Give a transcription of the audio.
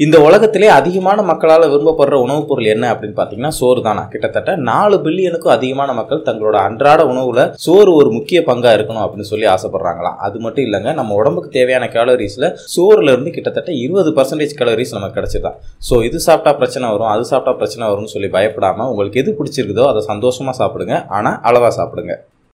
இந்த உலகத்திலே அதிகமான மக்களால் விரும்பப்படுற உணவுப் பொருள் என்ன அப்படின்னு பார்த்தீங்கன்னா சோறு தானா கிட்டத்தட்ட நாலு பில்லியனுக்கும் அதிகமான மக்கள் தங்களோட அன்றாட உணவுல சோறு ஒரு முக்கிய பங்கா இருக்கணும் அப்படின்னு சொல்லி ஆசைப்படுறாங்களாம். அது மட்டும் இல்லைங்க நம்ம உடம்புக்கு தேவையான கேலரிஸ்ல சோறுல இருந்து கிட்டத்தட்ட இருபது பர்சன்டேஜ் கேலரிஸ் நமக்கு கிடைச்சிதான் ஸோ இது சாப்பிட்டா பிரச்சனை வரும் அது சாப்பிட்டா பிரச்சனை வரும்னு சொல்லி பயப்படாம உங்களுக்கு எது பிடிச்சிருக்குதோ அதை சந்தோஷமா சாப்பிடுங்க ஆனால் அளவா சாப்பிடுங்க.